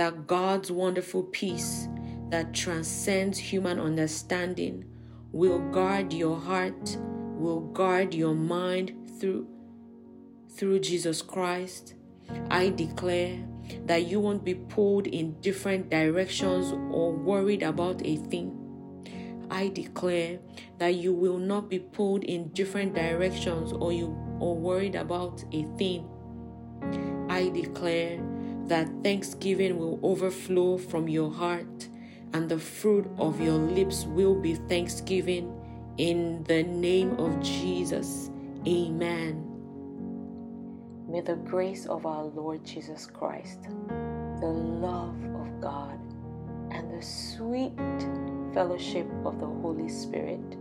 that God's wonderful peace that transcends human understanding will guard your heart, will guard your mind through through Jesus Christ. I declare that you won't be pulled in different directions or worried about a thing. I declare that you will not be pulled in different directions or you or worried about a thing. I declare that thanksgiving will overflow from your heart and the fruit of your lips will be thanksgiving in the name of Jesus. Amen. May the grace of our Lord Jesus Christ, the love of God, and the sweet fellowship of the Holy Spirit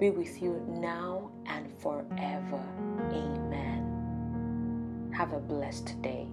be with you now and forever. Amen. Have a blessed day.